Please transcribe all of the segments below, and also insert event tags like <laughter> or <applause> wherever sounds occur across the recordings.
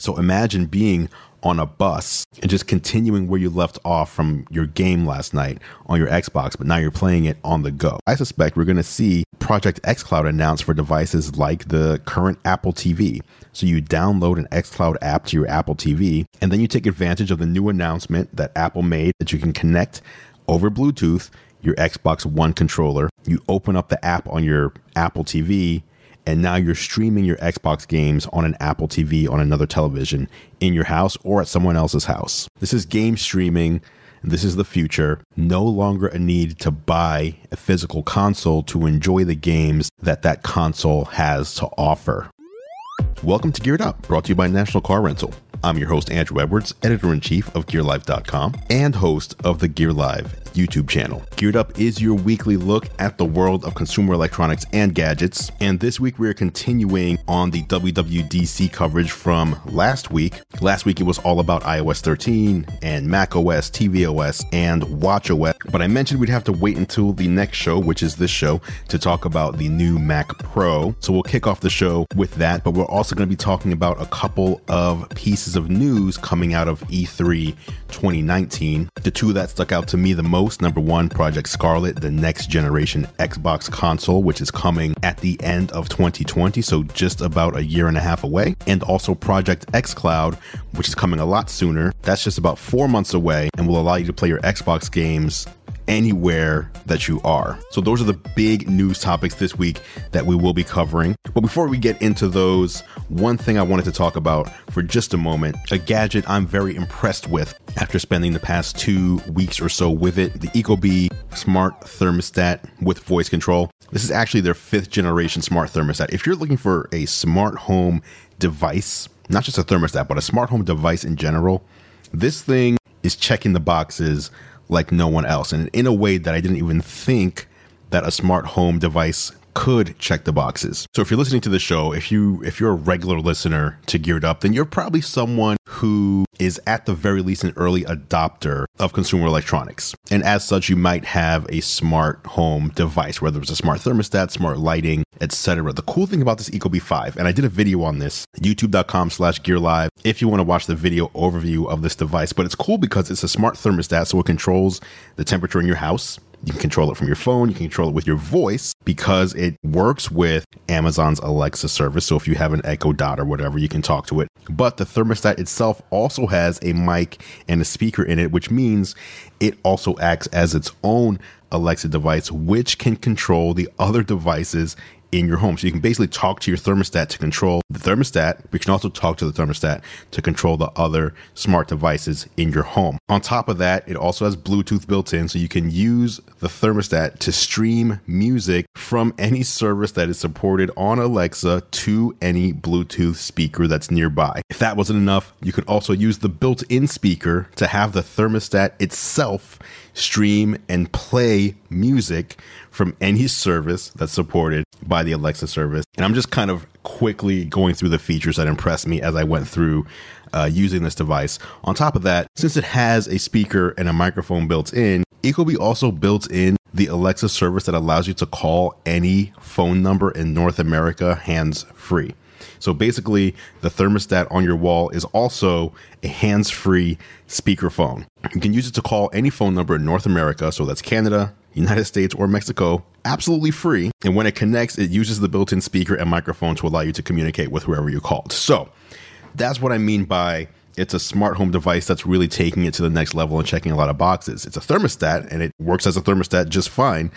So imagine being on a bus and just continuing where you left off from your game last night on your Xbox, but now you're playing it on the go. I suspect we're going to see Project xCloud announced for devices like the current Apple TV. So you download an xCloud app to your Apple TV, and then you take advantage of the new announcement that Apple made that you can connect over Bluetooth your Xbox One controller. You open up the app on your Apple TV and now you're streaming your Xbox games on an Apple TV on another television in your house or at someone else's house. This is game streaming. This is the future. No longer a need to buy a physical console to enjoy the games that that console has to offer. Welcome to Geared Up, brought to you by National Car Rental. I'm your host, Andrew Edwards, editor in chief of GearLive.com and host of the Gear Live YouTube channel. Geared Up is your weekly look at the world of consumer electronics and gadgets. And this week we're continuing on the WWDC coverage from last week. Last week it was all about iOS 13 and Mac OS, tvOS, and watchOS. But I mentioned we'd have to wait until the next show, which is this show, to talk about the new Mac Pro. So we'll kick off the show with that. But we're also going to be talking about a couple of pieces of news coming out of E3 2019. The two that stuck out to me the most most. Number one, Project Scarlett, the next generation Xbox console, which is coming at the end of 2020, so just about a year and a half away. And also Project xCloud, which is coming a lot sooner. That's just about four months away and will allow you to play your Xbox games anywhere that you are. So, those are the big news topics this week that we will be covering. But before we get into those, one thing I wanted to talk about for just a moment a gadget I'm very impressed with after spending the past two weeks or so with it the Ecobee smart thermostat with voice control. This is actually their fifth generation smart thermostat. If you're looking for a smart home device, not just a thermostat, but a smart home device in general, this thing is checking the boxes like no one else. And in a way that I didn't even think that a smart home device could check the boxes. So if you're listening to the show, if you if you're a regular listener to Geared Up, then you're probably someone who is at the very least an early adopter of consumer electronics. And as such, you might have a smart home device, whether it's a smart thermostat, smart lighting, etc. The cool thing about this Ecobee 5, and I did a video on this, youtube.com slash gear live, if you want to watch the video overview of this device. But it's cool because it's a smart thermostat, so it controls the temperature in your house you can control it from your phone. You can control it with your voice because it works with Amazon's Alexa service. So if you have an Echo Dot or whatever, you can talk to it. But the thermostat itself also has a mic and a speaker in it, which means it also acts as its own Alexa device, which can control the other devices in your home. So you can basically talk to your thermostat to control the thermostat, but you can also talk to the thermostat to control the other smart devices in your home. On top of that, it also has Bluetooth built in, so you can use the thermostat to stream music from any service that is supported on Alexa to any Bluetooth speaker that's nearby. If that wasn't enough, you can also use the built in speaker to have the thermostat itself stream and play music from any service that's supported by the Alexa service. And I'm just kind of quickly going through the features that impressed me as I went through uh, using this device. On top of that, since it has a speaker and a microphone built in, Ecobee also built in the Alexa service that allows you to call any phone number in North America hands free. So basically, the thermostat on your wall is also a hands free speakerphone. You can use it to call any phone number in North America, so that's Canada, United States, or Mexico, absolutely free. And when it connects, it uses the built in speaker and microphone to allow you to communicate with whoever you called. So that's what I mean by it's a smart home device that's really taking it to the next level and checking a lot of boxes. It's a thermostat and it works as a thermostat just fine,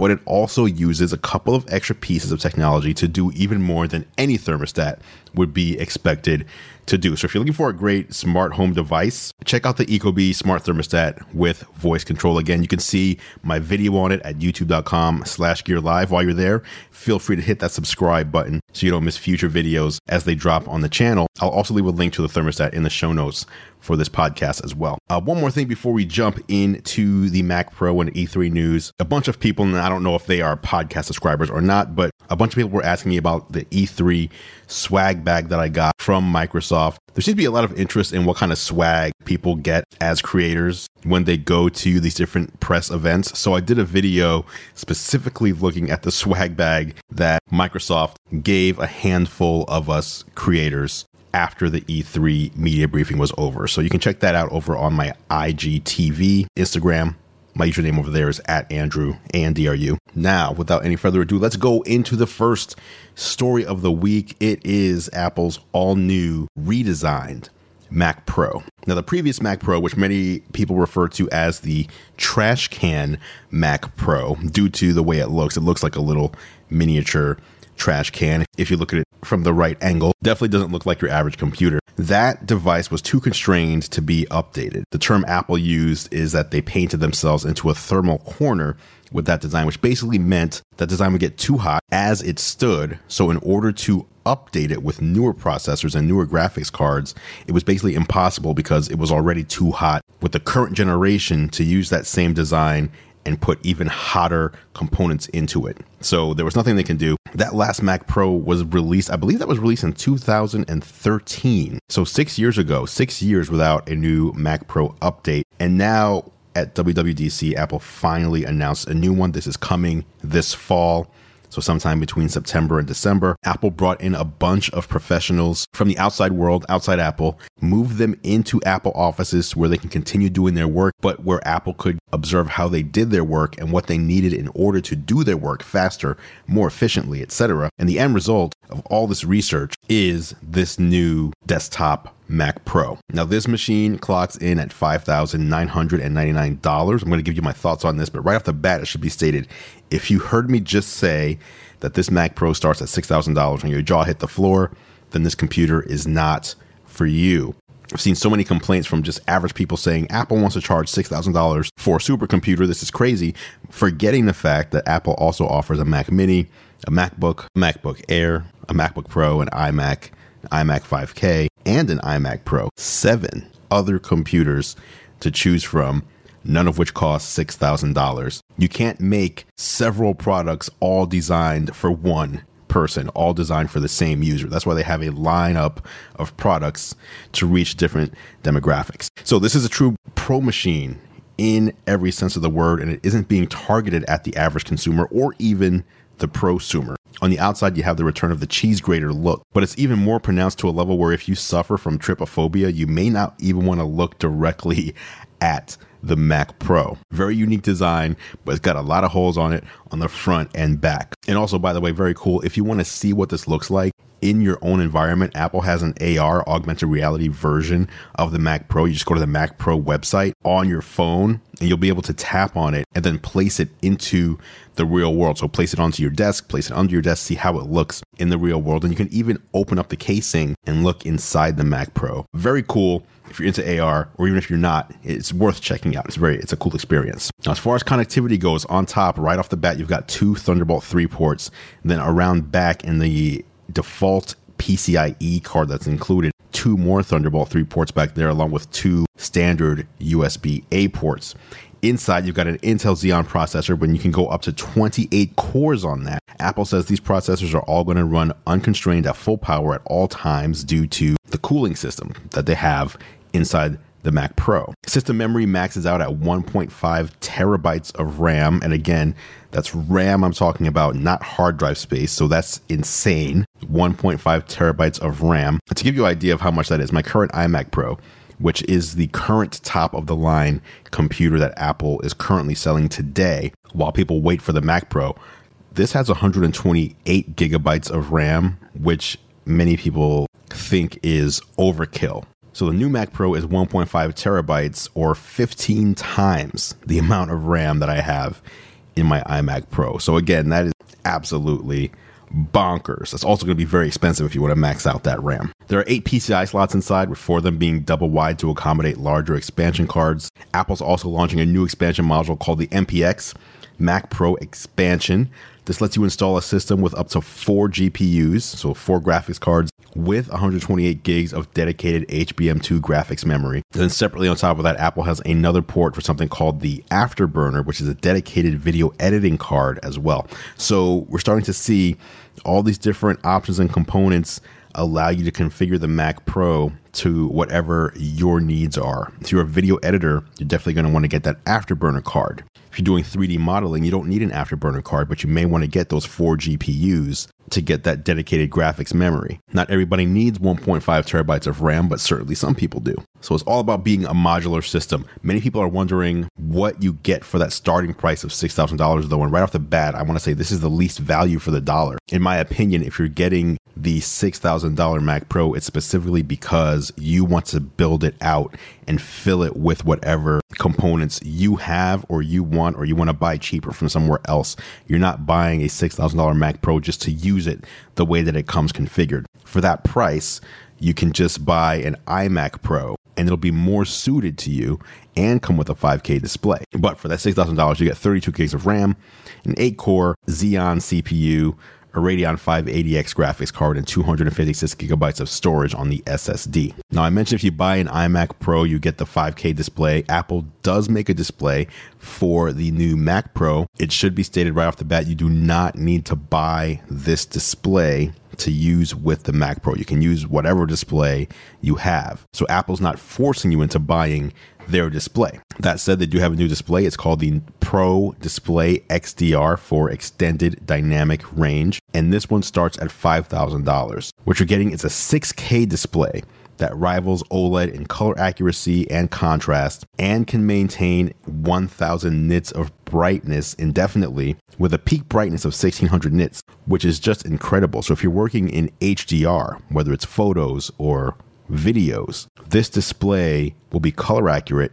but it also uses a couple of extra pieces of technology to do even more than any thermostat would be expected to do. So if you're looking for a great smart home device, check out the Ecobee smart thermostat with voice control. Again, you can see my video on it at youtube.com slash gear live. While you're there, feel free to hit that subscribe button so you don't miss future videos as they drop on the channel. I'll also leave a link to the thermostat in the show notes for this podcast as well. Uh, one more thing before we jump into the Mac Pro and E3 news. A bunch of people, and I don't know if they are podcast subscribers or not, but a bunch of people were asking me about the E3 swag bag that I got from Microsoft. There seems to be a lot of interest in what kind of swag people get as creators when they go to these different press events. So I did a video specifically looking at the <laughs> swag bag that Microsoft gave a handful of us creators after the E3 media briefing was over. So you can check that out over on my IGTV, Instagram. My username over there is at Andrew, A-N-D-R-U. Now, without any further ado, let's go into the first story of the week. It is Apple's all new, redesigned Mac Pro. Now, the previous Mac Pro, which many people refer to as the trash can Mac Pro, due to the way it looks, it looks like a little miniature trash can. If you look at it from the right angle, definitely doesn't look like your average computer. That device was too constrained to be updated. The term Apple used is that they painted themselves into a thermal corner with that design, which basically meant that design would get too hot as it stood. So, in order to update it with newer processors and newer graphics cards, it was basically impossible because it was already too hot with the current generation to use that same design and put even hotter components into it. So there was nothing they can do. That last Mac Pro was released, I believe that was released in 2013. So six years ago, six years without a new Mac Pro update. And now at WWDC, Apple finally announced a new one. This is coming this fall. So, sometime between September and December, Apple brought in a bunch of professionals from the outside world, outside Apple, moved them into Apple offices where they can continue doing their work, but where Apple could observe how they did their work and what they needed in order to do their work faster, more efficiently, etc. And the end result of all this research is this new desktop Mac Pro. Now, this machine clocks in at $5,999. I'm going to give you my thoughts on this, but right off the bat, it should be stated if you heard me just say that this Mac Pro starts at $6,000 when your jaw hit the floor, then this computer is not for you. I've seen so many complaints from just average people saying Apple wants to charge $6,000 for a supercomputer. This is crazy, forgetting the fact that Apple also offers a Mac Mini, a MacBook, MacBook Air, a MacBook Pro, an iMac, an iMac 5K, and an iMac Pro. Seven other computers to choose from none of which cost $6,000. You can't make several products all designed for one person, all designed for the same user. That's why they have a lineup of products to reach different demographics. So this is a true pro machine in every sense of the word, and it isn't being targeted at the average consumer or even the prosumer. On the outside, you have the return of the cheese grater look, but it's even more pronounced to a level where if you suffer from trypophobia, you may not even want to look directly <laughs> at the Mac Pro. Very unique design, but it's got a lot of holes on it on the front and back. And also, by the way, very cool. If you want to see what this looks like, in your own environment, Apple has an AR augmented reality version of the Mac Pro. You just go to the Mac Pro website on your phone and you'll be able to tap on it and then place it into the real world. So place it onto your desk, place it under your desk, see how it looks in the real world. And you can even open up the casing and look inside the Mac Pro. Very cool if you're into AR or even if you're not, it's worth checking out. It's very it's a cool experience. Now, as far as connectivity goes, on top, right off the bat, you've got two Thunderbolt 3 ports. Then around back in the default PCIe card that's included, two more Thunderbolt 3 ports back there, along with two standard USB A ports. Inside, you've got an Intel Xeon processor, but you can go up to 28 cores on that. Apple says these processors are all going to run unconstrained at full power at all times due to the cooling system that they have inside the Mac Pro. System memory maxes out at 1.5 terabytes of RAM. And again, that's RAM I'm talking about, not hard drive space. So that's insane. 1.5 terabytes of RAM. To give you an idea of how much that is, my current iMac Pro, which is the current top of the line computer that Apple is currently selling today, while people wait for the Mac Pro, this has 128 gigabytes of RAM, which many people think is overkill. So the new Mac Pro is 1.5 terabytes or 15 times the amount of RAM that I have in my iMac Pro. So again, that is absolutely bonkers. That's also going to be very expensive if you want to max out that RAM. There are eight PCI slots inside, with four of them being double wide to accommodate larger expansion cards. Apple's also launching a new expansion module called the MPX Mac Pro Expansion. This lets you install a system with up to four GPUs, so four graphics cards, with 128 gigs of dedicated HBM2 graphics memory. Then, separately on top of that, Apple has another port for something called the Afterburner, which is a dedicated video editing card as well. So, we're starting to see all these different options and components allow you to configure the Mac Pro to whatever your needs are. If you're a video editor, you're definitely going to want to get that Afterburner card. If you're doing 3D modeling, you don't need an Afterburner card, but you may want to get those four GPUs to get that dedicated graphics memory. Not everybody needs 1.5 terabytes of RAM, but certainly some people do. So it's all about being a modular system. Many people are wondering what you get for that starting price of $6,000 though. And right off the bat, I want to say this is the least value for the dollar. In my opinion, if you're getting the $6,000 Mac Pro, it's specifically because you want to build it out and fill it with whatever components you have or you want or you want to buy cheaper from somewhere else. You're not buying a $6,000 Mac Pro just to use it the way that it comes configured. For that price, you can just buy an iMac Pro and it'll be more suited to you and come with a 5K display. But for that $6,000, you get 32 gigs of RAM, an 8 core Xeon CPU, a Radeon 580X graphics card, and 256 gigabytes of storage on the SSD. Now, I mentioned if you buy an iMac Pro, you get the 5K display. Apple does make a display for the new Mac Pro. It should be stated right off the bat you do not need to buy this display to use with the Mac Pro. You can use whatever display you have. So Apple's not forcing you into buying their display. That said, they do have a new display. It's called the Pro Display XDR for extended dynamic range. And this one starts at $5,000. What you're getting is a 6K display that rivals OLED in color accuracy and contrast and can maintain 1000 nits of brightness indefinitely with a peak brightness of 1600 nits, which is just incredible. So if you're working in HDR, whether it's photos or videos, this display will be color accurate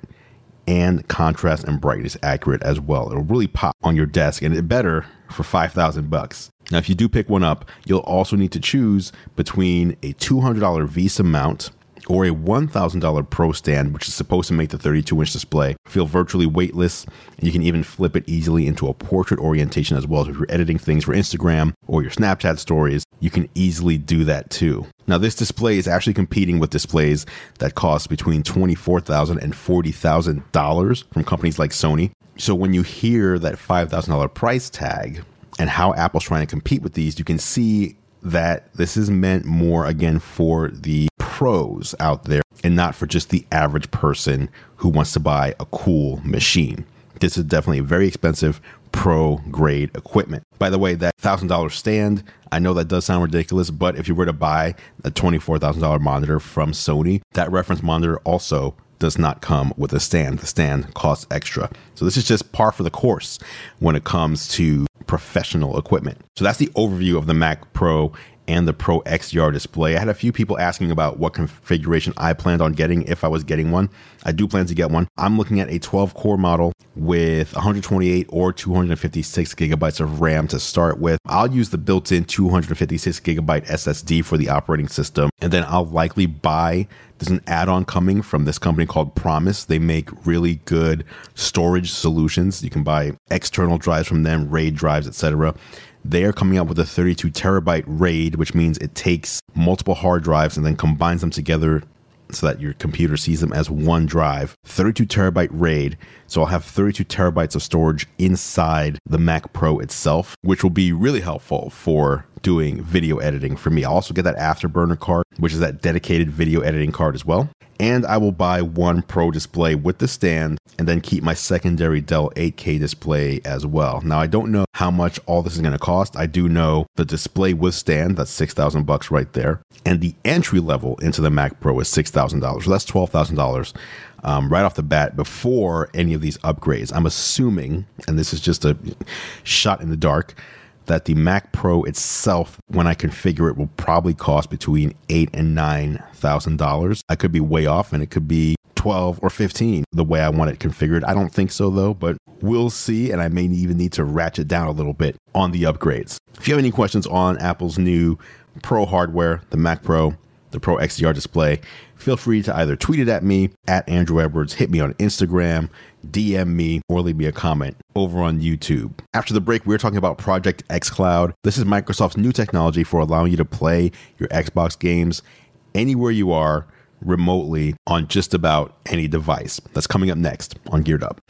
and contrast and brightness accurate as well. It'll really pop on your desk and it better for 5000 bucks. Now if you do pick one up, you'll also need to choose between a $200 VESA mount or a $1,000 Pro stand, which is supposed to make the 32 inch display feel virtually weightless. You can even flip it easily into a portrait orientation as well. So if you're editing things for Instagram or your Snapchat stories, you can easily do that too. Now, this display is actually competing with displays that cost between $24,000 and $40,000 from companies like Sony. So when you hear that $5,000 price tag and how Apple's trying to compete with these, you can see that this is meant more again for the pros out there and not for just the average person who wants to buy a cool machine. This is definitely very expensive pro grade equipment. By the way, that $1,000 stand, I know that does sound ridiculous, but if you were to buy a $24,000 monitor from Sony, that reference monitor also does not come with a stand. The stand costs extra. So this is just par for the course when it comes to professional equipment. So that's the overview of the Mac Pro and the Pro XDR display. I had a few people asking about what configuration I planned on getting if I was getting one. I do plan to get one. I'm looking at a 12 core model with 128 or 256 gigabytes of RAM to start with. I'll use the built in 256 gigabyte SSD for the operating system, and then I'll likely buy. There's an add on coming from this company called Promise. They make really good storage solutions. You can buy external drives from them, RAID drives, etc. They are coming out with a 32 terabyte RAID, which means it takes multiple hard drives and then combines them together so that your computer sees them as one drive. 32 terabyte RAID. So I'll have 32 terabytes of storage inside the Mac Pro itself, which will be really helpful for doing video editing for me. I'll also get that Afterburner card, which is that dedicated video editing card as well and I will buy one Pro display with the stand and then keep my secondary Dell 8K display as well. Now I don't know how much all this is going to cost. I do know the display with stand, that's 6000 bucks right there, and the entry level into the Mac Pro is $6,000. So that's $12,000 um, right off the bat before any of these upgrades. I'm assuming, and this is just a shot in the dark, that the Mac Pro itself, when I configure it, will probably cost between eight and nine thousand dollars. I could be way off, and it could be twelve or fifteen the way I want it configured. I don't think so though, but we'll see. And I may even need to ratchet down a little bit on the upgrades. If you have any questions on Apple's new Pro hardware, the Mac Pro, the Pro XDR display, feel free to either tweet it at me at Andrew Edwards, hit me on Instagram, DM me, or leave me a comment over on YouTube. After the break, we're talking about Project xCloud. This is Microsoft's new technology for allowing you to play your Xbox games anywhere you are remotely on just about any device. That's coming up next on Geared Up.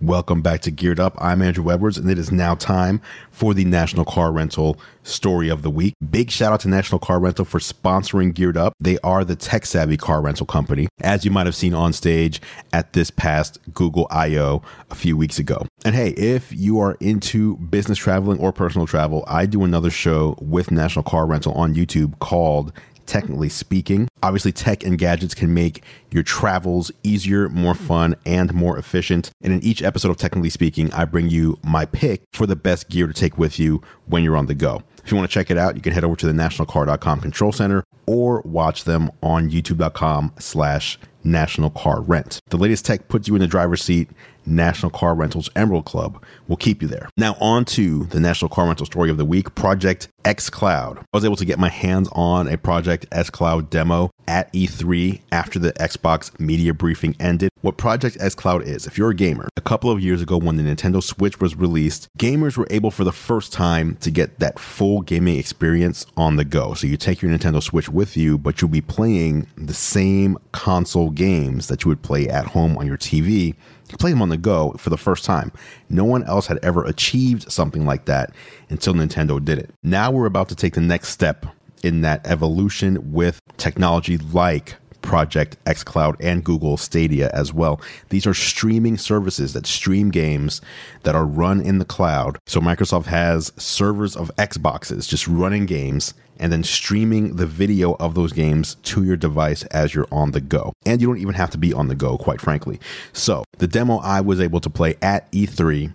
Welcome back to Geared Up. I'm Andrew Edwards, and it is now time for the National Car Rental Story of the Week. Big shout out to National Car Rental for sponsoring Geared Up. They are the tech savvy car rental company, as you might have seen on stage at this past Google I.O. a few weeks ago. And hey, if you are into business traveling or personal travel, I do another show with National Car Rental on YouTube called technically speaking. Obviously, tech and gadgets can make your travels easier, more fun, and more efficient. And in each episode of Technically Speaking, I bring you my pick for the best gear to take with you when you're on the go. If you want to check it out, you can head over to the nationalcar.com control center or watch them on youtube.com slash national car rent. The latest tech puts you in the driver's seat National Car Rentals Emerald Club will keep you there. Now, on to the National Car Rental story of the week Project X Cloud. I was able to get my hands on a Project X Cloud demo at E3 after the Xbox media briefing ended. What Project X Cloud is, if you're a gamer, a couple of years ago when the Nintendo Switch was released, gamers were able for the first time to get that full gaming experience on the go. So you take your Nintendo Switch with you, but you'll be playing the same console games that you would play at home on your TV play them on the go for the first time. No one else had ever achieved something like that until Nintendo did it. Now we're about to take the next step in that evolution with technology like Project xCloud and Google Stadia as well. These are streaming services that stream games that are run in the cloud. So Microsoft has servers of Xboxes just running games and then streaming the video of those games to your device as you're on the go. And you don't even have to be on the go, quite frankly. So, the demo I was able to play at E3,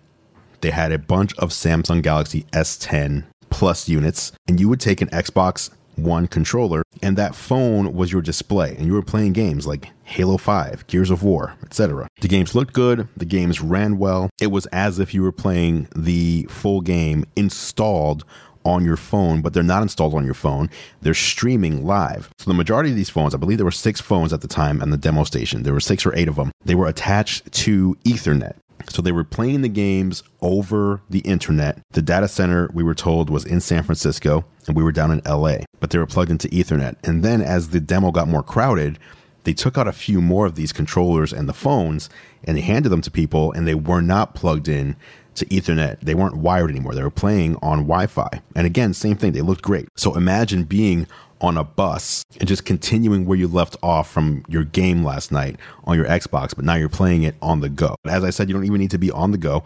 they had a bunch of Samsung Galaxy S10 Plus units, and you would take an Xbox One controller, and that phone was your display, and you were playing games like Halo 5, Gears of War, etc. The games looked good, the games ran well. It was as if you were playing the full game installed on your phone, but they're not installed on your phone. They're streaming live. So the majority of these phones, I believe there were six phones at the time on the demo station. There were six or eight of them. They were attached to Ethernet. So they were playing the games over the internet. The data center, we were told, was in San Francisco and we were down in LA, but they were plugged into Ethernet. And then as the demo got more crowded, they took out a few more of these controllers and the phones and they handed them to people and they were not plugged in to Ethernet. They weren't wired anymore. They were playing on Wi Fi. And again, same thing. They looked great. So imagine being on a bus and just continuing where you left off from your game last night on your Xbox, but now you're playing it on the go. As I said, you don't even need to be on the go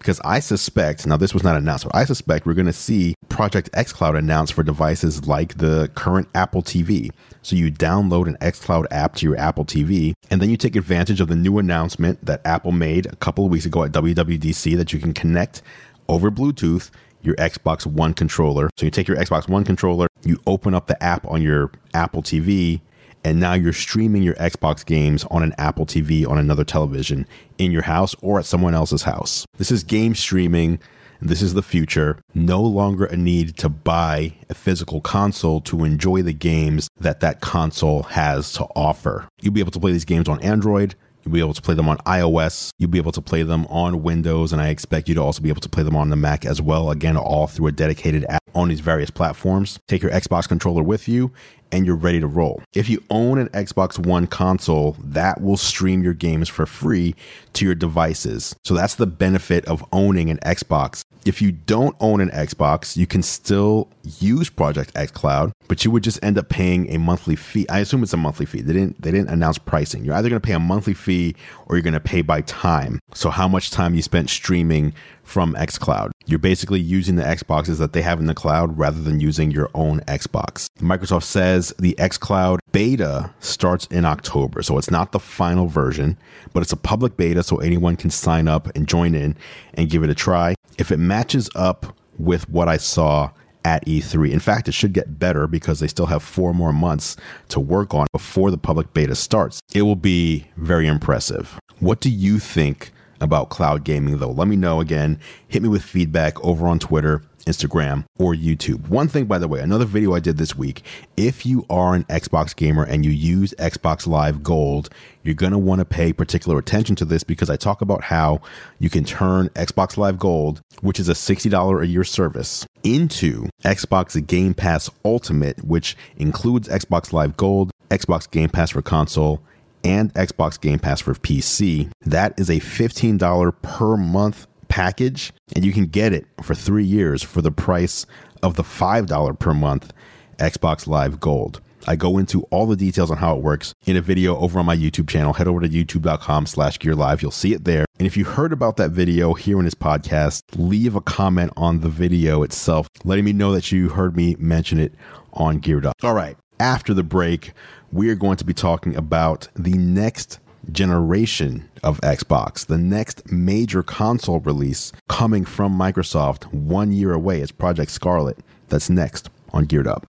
because I suspect, now this was not announced, but I suspect we're going to see Project xCloud announced for devices like the current Apple TV. So you download an xCloud app to your Apple TV, and then you take advantage of the new announcement that Apple made a couple of weeks ago at WWDC that you can connect over Bluetooth your Xbox One controller. So you take your Xbox One controller, you open up the app on your Apple TV, and now you're streaming your Xbox games on an Apple TV on another television in your house or at someone else's house. This is game streaming. This is the future. No longer a need to buy a physical console to enjoy the games that that console has to offer. You'll be able to play these games on Android, You'll be able to play them on iOS. You'll be able to play them on Windows. And I expect you to also be able to play them on the Mac as well. Again, all through a dedicated app on these various platforms. Take your Xbox controller with you and you're ready to roll. If you own an Xbox One console, that will stream your games for free to your devices. So that's the benefit of owning an Xbox. If you don't own an Xbox, you can still use Project X Cloud, but you would just end up paying a monthly fee. I assume it's a monthly fee. They didn't they didn't announce pricing. You're either going to pay a monthly fee or you're going to pay by time. So how much time you spent streaming from X Cloud. You're basically using the Xboxes that they have in the cloud rather than using your own Xbox. Microsoft says the xCloud beta starts in October. So it's not the final version, but it's a public beta so anyone can sign up and join in and give it a try. If it matches up with what I saw at E3. In fact, it should get better because they still have four more months to work on before the public beta starts. It will be very impressive. What do you think about cloud gaming, though. Let me know again. Hit me with feedback over on Twitter, Instagram, or YouTube. One thing, by the way, another video I did this week. If you are an Xbox gamer and you use Xbox Live Gold, you're going to want to pay particular attention to this because I talk about how you can turn Xbox Live Gold, which is a $60 a year service, into Xbox Game Pass Ultimate, which includes Xbox Live Gold, Xbox Game Pass for console, and Xbox Game Pass for PC. That is a $15 per month package, and you can get it for three years for the price of the $5 per month Xbox Live Gold. I go into all the details on how it works in a video over on my YouTube channel. Head over to youtube.com slash gear live. You'll see it there. And if you heard about that video here in this podcast, leave a comment on the video itself, letting me know that you heard me mention it on Geared Up. All right. After the break, we are going to be talking about the next generation of Xbox, the next major console release coming from Microsoft one year away. It's Project Scarlett. That's next on Geared Up.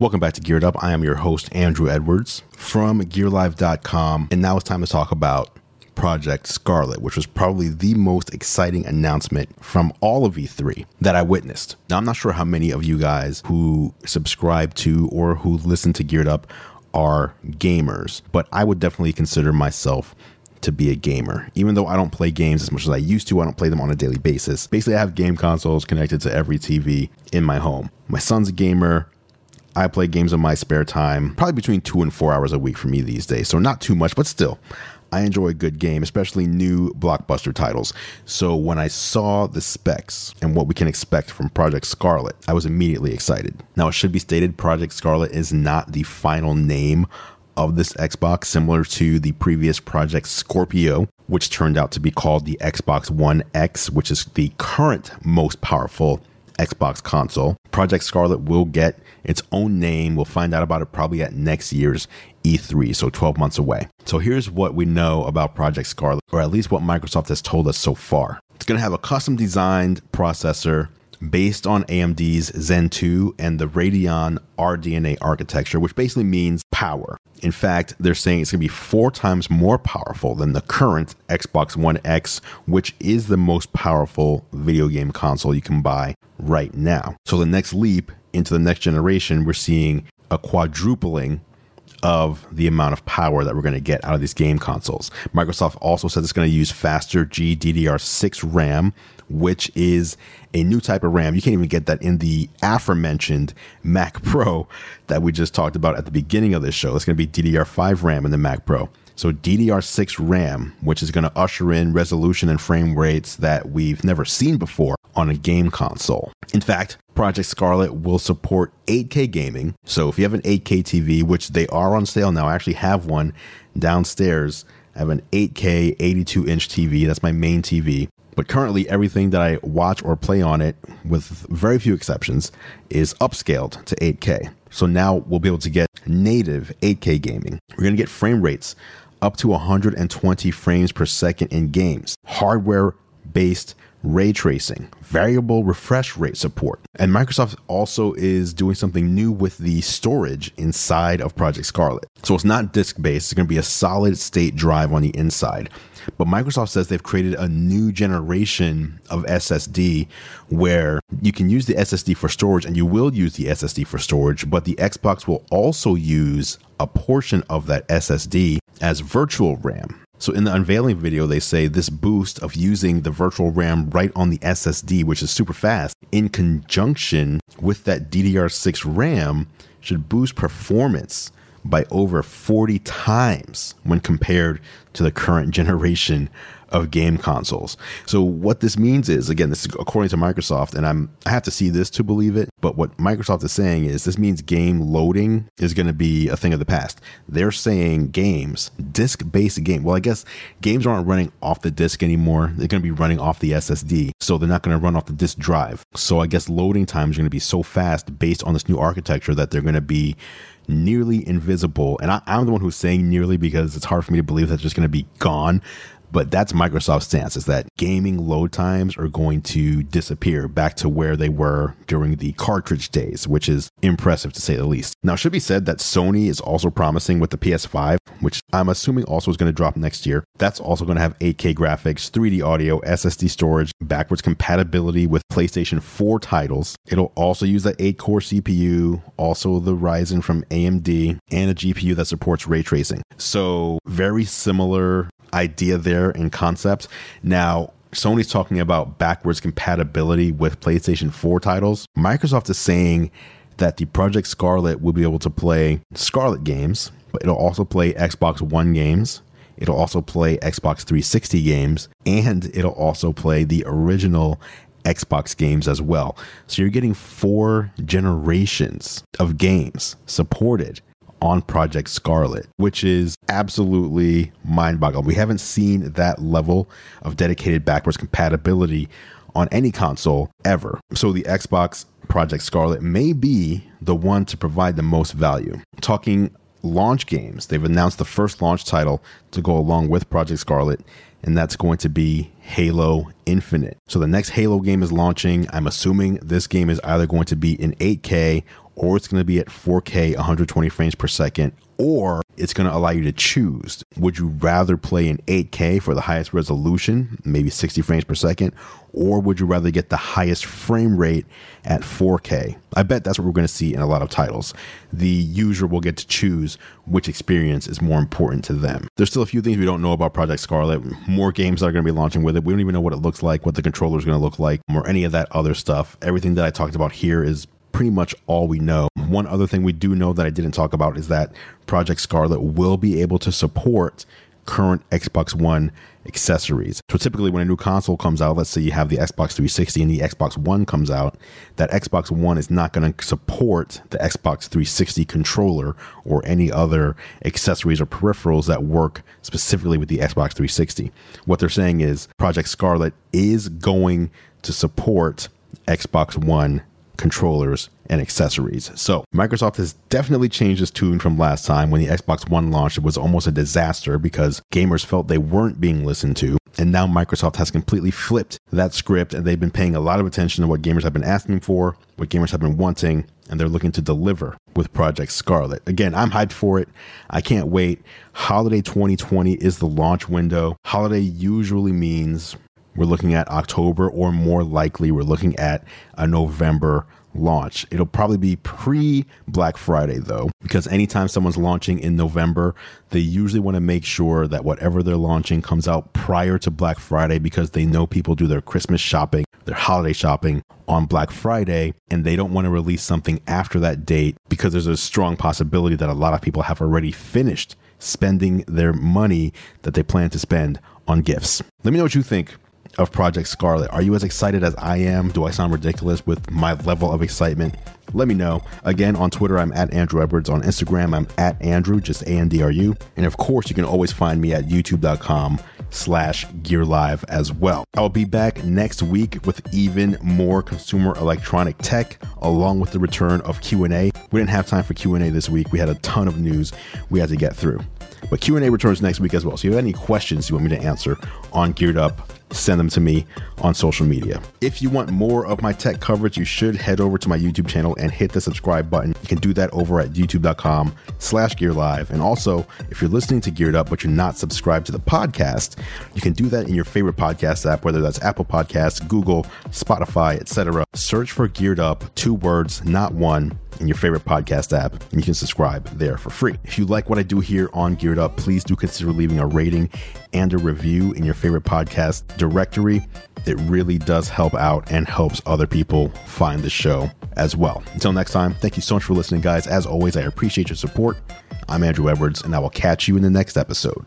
Welcome back to Geared Up. I am your host, Andrew Edwards from GearLive.com. And now it's time to talk about Project Scarlett, which was probably the most exciting announcement from all of E3 that I witnessed. Now, I'm not sure how many of you guys who subscribe to or who listen to Geared Up are gamers, but I would definitely consider myself to be a gamer. Even though I don't play games as much as I used to, I don't play them on a daily basis. Basically, I have game consoles connected to every TV in my home. My son's a gamer. I play games in my spare time, probably between two and four hours a week for me these days. So not too much, but still, I enjoy a good game, especially new blockbuster titles. So when I saw the specs and what we can expect from Project Scarlett, I was immediately excited. Now, it should be stated Project Scarlett is not the final name of this Xbox, similar to the previous Project Scorpio, which turned out to be called the Xbox One X, which is the current most powerful Xbox console. Project Scarlett will get its own name. We'll find out about it probably at next year's E3, so 12 months away. So here's what we know about Project Scarlett, or at least what Microsoft has told us so far. It's going to have a custom designed processor based on AMD's Zen 2 and the Radeon RDNA architecture, which basically means power. In fact, they're saying it's going to be four times more powerful than the current Xbox One X, which is the most powerful video game console you can buy right now. So the next leap into the next generation, we're seeing a quadrupling of the amount of power that we're going to get out of these game consoles. Microsoft also says it's going to use faster GDDR6 RAM, which is a new type of RAM. You can't even get that in the aforementioned Mac Pro that we just talked about at the beginning of this show. It's going to be DDR5 RAM in the Mac Pro. So DDR6 RAM, which is going to usher in resolution and frame rates that we've never seen before on a game console. In fact, Project Scarlett will support 8K gaming. So if you have an 8K TV, which they are on sale now, I actually have one downstairs. I have an 8K 82 inch TV. That's my main TV. But currently, everything that I watch or play on it, with very few exceptions, is upscaled to 8K. So now we'll be able to get native 8K gaming. We're going to get frame rates up to 120 frames per second in games, hardware based ray tracing, variable refresh rate support. And Microsoft also is doing something new with the storage inside of Project Scarlett. So it's not disk based, it's going to be a solid state drive on the inside. But Microsoft says they've created a new generation of SSD where you can use the SSD for storage and you will use the SSD for storage, but the Xbox will also use a portion of that SSD as virtual RAM. So in the unveiling video, they say this boost of using the virtual RAM right on the SSD, which is super fast, in conjunction with that DDR6 RAM, should boost performance by over 40 times when compared to the current <laughs> generation of game consoles. So what this means is again this is according to Microsoft and I'm I have to see this to believe it, but what Microsoft is saying is this means game loading is going to be a thing of the past. They're saying games, disk-based game. Well, I guess games aren't running off the disk anymore. They're going to be running off the SSD. So they're not going to run off the disk drive. So I guess loading times are going to be so fast based on this new architecture that they're going to be nearly invisible. And I, am the one who's saying nearly because it's hard for me to believe that's just going to be gone. But that's Microsoft's stance is that gaming load times are going to disappear back to where they were during the cartridge days, which is impressive to say the least. Now, it should be said that Sony is also promising with the PS5, which I'm assuming also is going to drop next year. That's also going to have 8K graphics, 3D audio, SSD storage, backwards compatibility with PlayStation 4 titles. It'll also use the 8 core CPU, also the Ryzen from AMD, and a GPU that supports ray tracing. So, very similar idea there in concept. Now, Sony's talking about backwards compatibility with PlayStation 4 titles. Microsoft is saying that the Project Scarlett will be able to play Scarlett games, but it'll also play Xbox One games. It'll also play Xbox 360 games, and it'll also play the original Xbox games as well. So you're getting four generations of games supported on Project Scarlett, which is absolutely mind boggling. We haven't seen that level of dedicated backwards compatibility on any console ever. So the Xbox Project Scarlett may be the one to provide the most value. Talking launch games, they've announced the first launch title to go along with Project Scarlett, and that's going to be Halo Infinite. So the next Halo game is launching. I'm assuming this game is either going to be in 8K or it's going to be at 4K 120 frames per second or it's going to allow you to choose. Would you rather play in 8K for the highest resolution, maybe 60 frames per second, or would you rather get the highest frame rate at 4K? I bet that's what we're going to see in a lot of titles. The user will get to choose which experience is more important to them. There's still a few things we don't know about Project Scarlett, more games that are going to be launching with it. We don't even know what it looks like, what the controller is going to look like, or any of that other stuff. Everything that I talked about here is pretty much all we know. One other thing we do know that I didn't talk about is that Project Scarlett will be able to support current Xbox One accessories. So typically when a new console comes out, let's say you have the Xbox 360 and the Xbox One comes out, that Xbox One is not going to support the Xbox 360 controller or any other accessories or peripherals that work specifically with the Xbox 360. What they're saying is Project Scarlett is going to support Xbox One controllers, and accessories. So, Microsoft has definitely changed its tune from last time when the Xbox One launched. It was almost a disaster because gamers felt they weren't being listened to. And now Microsoft has completely flipped that script and they've been paying a lot of attention to what gamers have been asking for, what gamers have been wanting, and they're looking to deliver with Project Scarlett. Again, I'm hyped for it. I can't wait. Holiday 2020 is the launch window. Holiday usually means we're looking at October, or more likely, we're looking at a November launch. It'll probably be pre Black Friday though, because anytime someone's launching in November, they usually want to make sure that whatever they're launching comes out prior to Black Friday because they know people do their Christmas shopping, their holiday shopping on Black Friday, and they don't want to release something after that date because there's a strong possibility that a lot of people have already finished spending their money that they plan to spend on gifts. Let me know what you think of Project Scarlett. Are you as excited as I am? Do I sound ridiculous with my level of excitement? Let me know. Again, on Twitter, I'm at Andrew Edwards. On Instagram, I'm at Andrew, just A N D R U. And of course, you can always find me at youtube.com slash gear live as well. I'll be back next week with even more consumer electronic tech along with the return of Q&A. We didn't have time for Q&A this week. We had a ton of news we had to get through. But Q&A returns next week as well. So if you have any questions you want me to answer on Geared Up, send them to me on social media. If you want more of my tech coverage, you should head over to my YouTube channel and hit the subscribe button. You can do that over at youtube.com slash gear live. And also, if you're listening to Geared Up, but you're not subscribed to the podcast, you can do that in your favorite podcast app, whether that's Apple Podcasts, Google, Spotify, etc. Search for Geared Up, two words, not one in your favorite podcast app, and you can subscribe there for free. If you like what I do here on Geared Up, please do consider leaving a rating and a review in your favorite podcast directory. It really does help out and helps other people find the show as well. Until next time, thank you so much for listening, guys. As always, I appreciate your support. I'm Andrew Edwards, and I will catch you in the next episode.